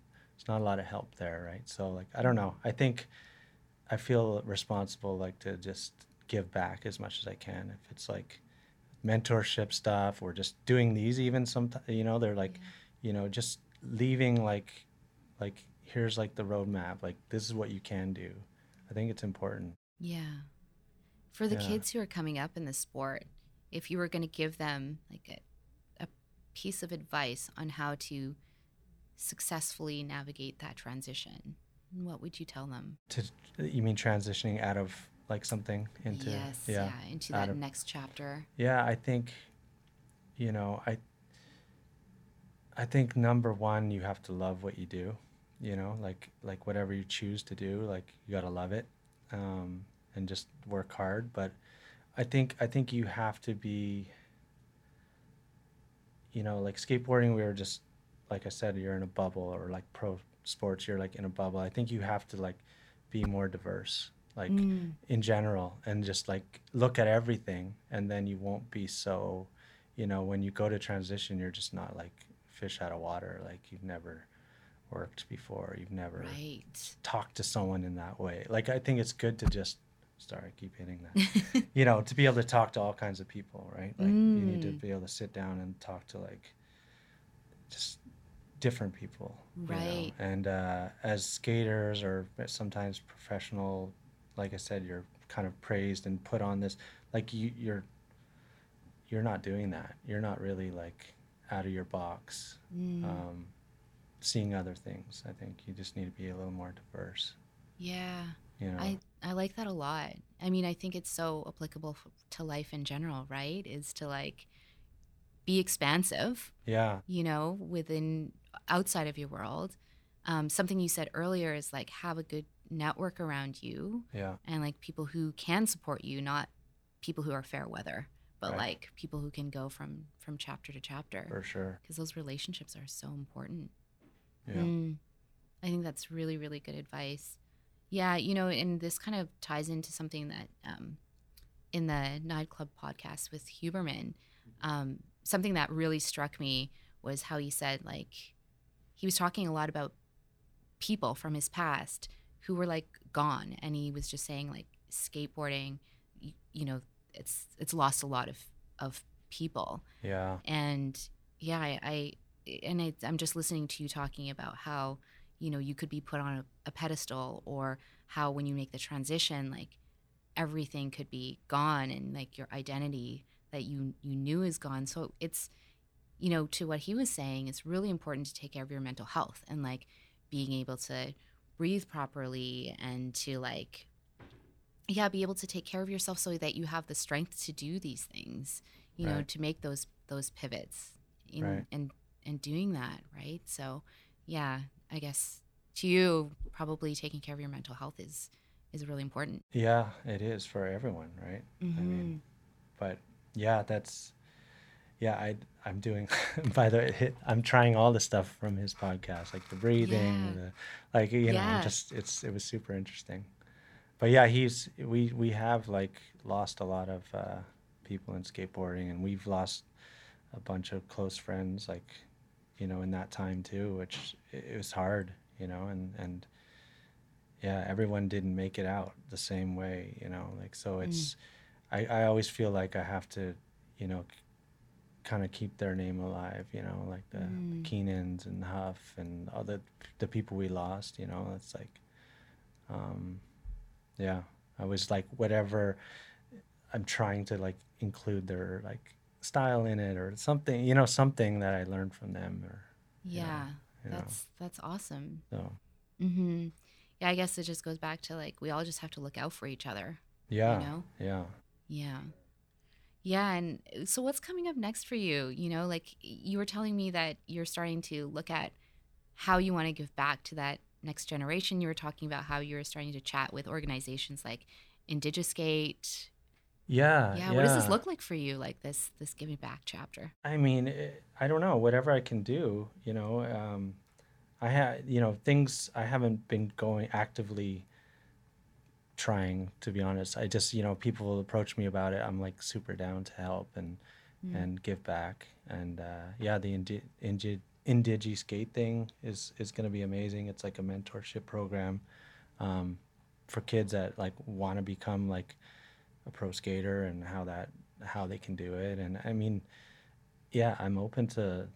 there's not a lot of help there, right? So like I don't know. I think I feel responsible like to just give back as much as I can. If it's like mentorship stuff or just doing these even sometimes you know, they're like, mm-hmm. you know, just leaving like like here's like the roadmap, like this is what you can do. I think it's important. Yeah. For the Yeah. kids who are coming up in the sport, if you were going to give them like a, a piece of advice on how to successfully navigate that transition, what would you tell them? To you mean transitioning out of like something into yes, yeah, into that of- next chapter. Yeah, I think, you know, I I think number one, you have to love what you do. You know, like like whatever you choose to do, like you gotta love it, um, and just work hard. But I think I think you have to be. You know, like skateboarding, we were just like I said, you're in a bubble, or like pro sports, you're like in a bubble. I think you have to like be more diverse. Like Mm, in general and just like look at everything and then you won't be so you know when you go to transition you're just not like fish out of water like you've never worked before you've never right. talked to someone in that way like i think it's good to just sorry I keep hitting that you know to be able to talk to all kinds of people right like you need to Mm. be able to sit down and talk to like just different people you know? Right. and uh, as skaters or sometimes professional like i said you're kind of praised and put on this like you, you're you're not doing that you're not really like out of your box Mm, um, seeing other things i think you just need to be a little more diverse yeah. you know I, I like that a lot. I mean, I think it's so applicable f- to life in general, right? Is to like be expansive, yeah you know, within outside of your world. Um, something you said earlier is like have a good network around you yeah and like people who can support you, not people who are fair weather, but Right. like people who can go from from chapter to chapter for sure because those relationships are so important. yeah Mm. I think that's really, really good advice. Yeah, you know, and this kind of ties into something that um, in the Nine Club podcast with Huberman, um, something that really struck me was how he said, like, he was talking a lot about people from his past who were like gone, and he was just saying, like, skateboarding, you, you know, it's it's lost a lot of of people. Yeah. And yeah i, I and I, i'm just listening to you talking about how you know you could be put on a, a pedestal or how when you make the transition like everything could be gone and like your identity that you you knew is gone. So it's you know to what he was saying it's really important to take care of your mental health and like being able to breathe properly and to like yeah be able to take care of yourself so that you have the strength to do these things you know to make those those pivots in, Right. and and doing that right? So yeah i guess to you probably taking care of your mental health is is really important. Yeah it is for everyone right? I mean mm-hmm. but yeah that's yeah i i'm doing by the way i'm trying all the stuff from his podcast like the breathing Yeah. the like you know Yeah. just it's it was super interesting but yeah he's we we have like lost a lot of uh people in skateboarding and we've lost a bunch of close friends like you know in that time too which it, it was hard you know and and yeah everyone didn't make it out the same way you know like so it's I, I always feel like i have to you know kind of keep their name alive you know like the Mm. keenans and huff and all the the people we lost you know it's like um yeah i was like whatever i'm trying to like include their like style in it or something you know something that i learned from them or yeah you know that's that's awesome so hmm yeah i guess it just goes back to like we all just have to look out for each other yeah You know? yeah Yeah. Yeah. And uh, so what's coming up next for you? You know, like you were telling me that you're starting to look at how you want to give back to that next generation. You were talking about how you were starting to chat with organizations like Indigiskate. yeah Yeah. What does this look like for you? Like this, this giving back chapter? I mean, eh, I don't know. Whatever I can do, you know. Um, I have, you know, things I haven't been going actively trying to be honest. I just, you know, people will approach me about it. I'm like super down to help and Mm. and give back. And uh, yeah, the Indi- Indi- Indigi Skate thing is is going to be amazing. It's like a mentorship program um, for kids that like want to become like a pro skater and how that how they can do it. And I mean, yeah, I'm open to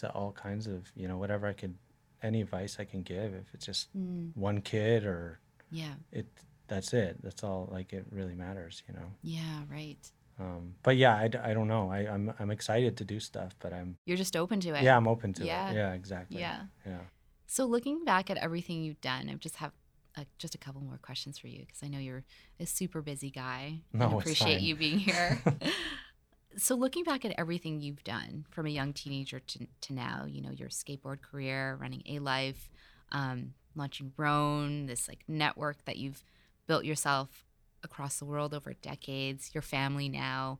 to all kinds of you know whatever I could any advice I can give if it's just Mm. one kid or Yeah. it that's it that's all like it really matters you know Yeah. Right. Um, but yeah, I, I don't know. I, I'm I'm excited to do stuff, but I'm You're just open to it. yeah, I'm open to Yeah. it. Yeah, exactly. Yeah. Yeah. So looking back at everything you've done, I just have uh, just a couple more questions for you because I know you're a super busy guy. No, it's appreciate you being here. so looking back at everything you've done from a young teenager to, to now, you know, your skateboard career, running Alife, um, launching RONE, this like network that you've built yourself across the world over decades, your family now.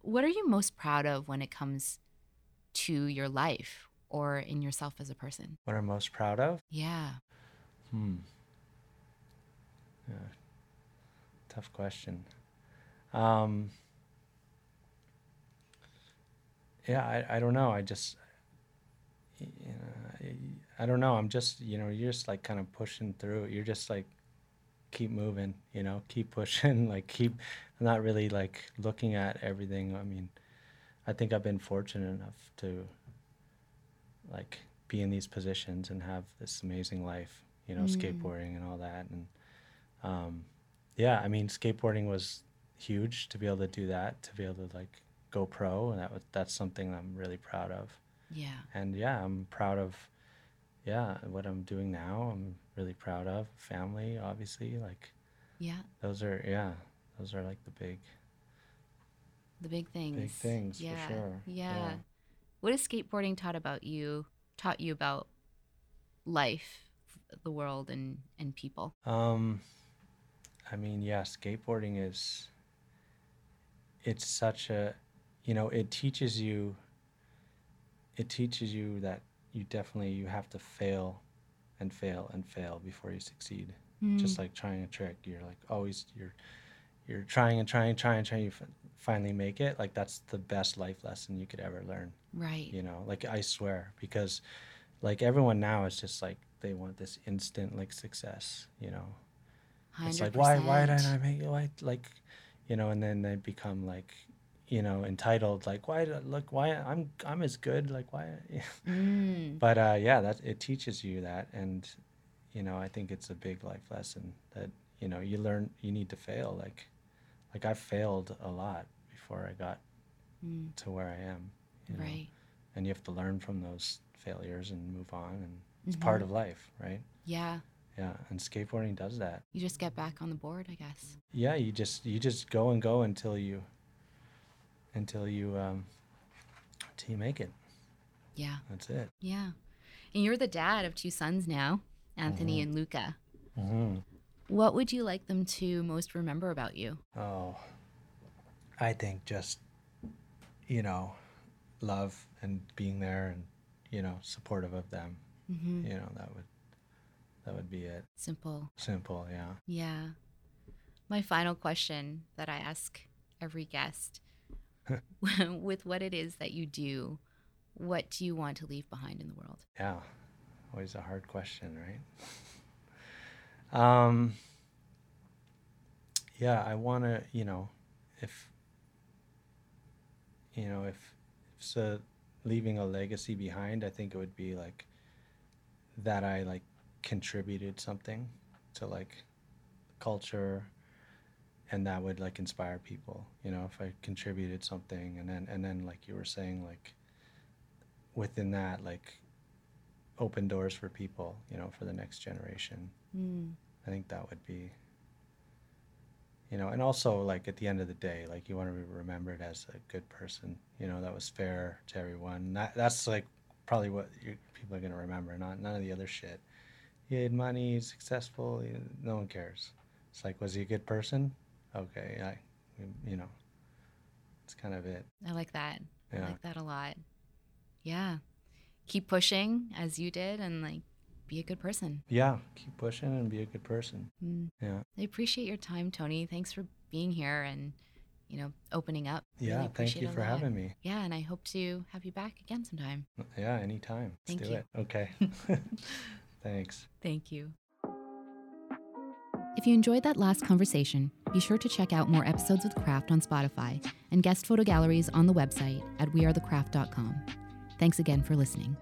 What are you most proud of when it comes to your life or in yourself as a person? What I'm most proud of? Yeah. Hmm. Yeah. Tough question. Um, yeah, I, I don't know. I just, you know, I, don't know. I'm just, you know, you're just like kind of pushing through. You're just like, keep moving, you know, keep pushing, like keep, I'm not really like looking at everything. I mean, I think I've been fortunate enough to like be in these positions and have this amazing life, you know, Mm. skateboarding and all that. And um, yeah, I mean, skateboarding was huge to be able to do that, to be able to like go pro, and that was that's something I'm really proud of. Yeah. And yeah, I'm proud of yeah what I'm doing now. I'm really proud of family, obviously. Like Yeah. those are yeah, those are like the big The big things. Big things, for yeah. sure. Yeah. Yeah. What has skateboarding taught about you, taught you about life, the world, and, and people? Um, I mean, yeah, skateboarding is. It's such a, you know, it teaches you. It teaches you that you definitely you have to fail, and fail and fail before you succeed. Mm. Just like trying a trick, you're like always you're, you're trying and trying and trying and trying. You f- finally make it. Like that's the best life lesson you could ever learn right. you know like i swear because like everyone now is just like they want this instant like success you know 100%. it's like why why didn't i make it why like you know and then they become like you know entitled like why look why i'm i'm as good like why Mm, but uh yeah that it teaches you that and you know i think it's a big life lesson that you know you learn you need to fail like like i failed a lot before i got mm, to where i am you know? right. and you have to learn from those failures and move on and it's part of life right Yeah. yeah and skateboarding does that You just get back on the board, I guess. yeah you just you just go and go until you until you um until you make it Yeah. that's it Yeah. And you're the dad of two sons now, Anthony Mhm. and Luca. mm-hmm. What would you like them to most remember about you? oh i think just you know love and being there and you know supportive of them Mm-hmm. you know that would that would be it Simple. simple yeah Yeah. My final question that I ask every guest with what it is that you do, what do you want to leave behind in the world? Yeah, always a hard question, right? um, yeah, I want to, you know, if, you know, if, if so, leaving a legacy behind, I think it would be like that I like contributed something to like culture and that would like inspire people you know if i contributed something and then and then like you were saying like within that like open doors for people you know for the next generation. Mm, i think that would be you know and also like at the end of the day like you want to be remembered as a good person you know that was fair to everyone. That, that's like probably what you, people are going to remember not none of the other shit. He had money successful no one cares. It's like was he a good person okay i you know it's kind of it I like that. I Yeah. like that a lot. Yeah. Keep pushing as you did and like be a good person. yeah keep pushing and be a good person Mm. yeah I appreciate your time, Tony. Thanks for being here and, you know, opening up. Really yeah thank you for having me Yeah, and I hope to have you back again sometime. Yeah, anytime. Let's Thank do you. it. Okay. Thanks. Thank you. If you enjoyed that last conversation, be sure to check out more episodes with Craft on Spotify and guest photo galleries on the website at wearethecraft.com. Thanks again for listening.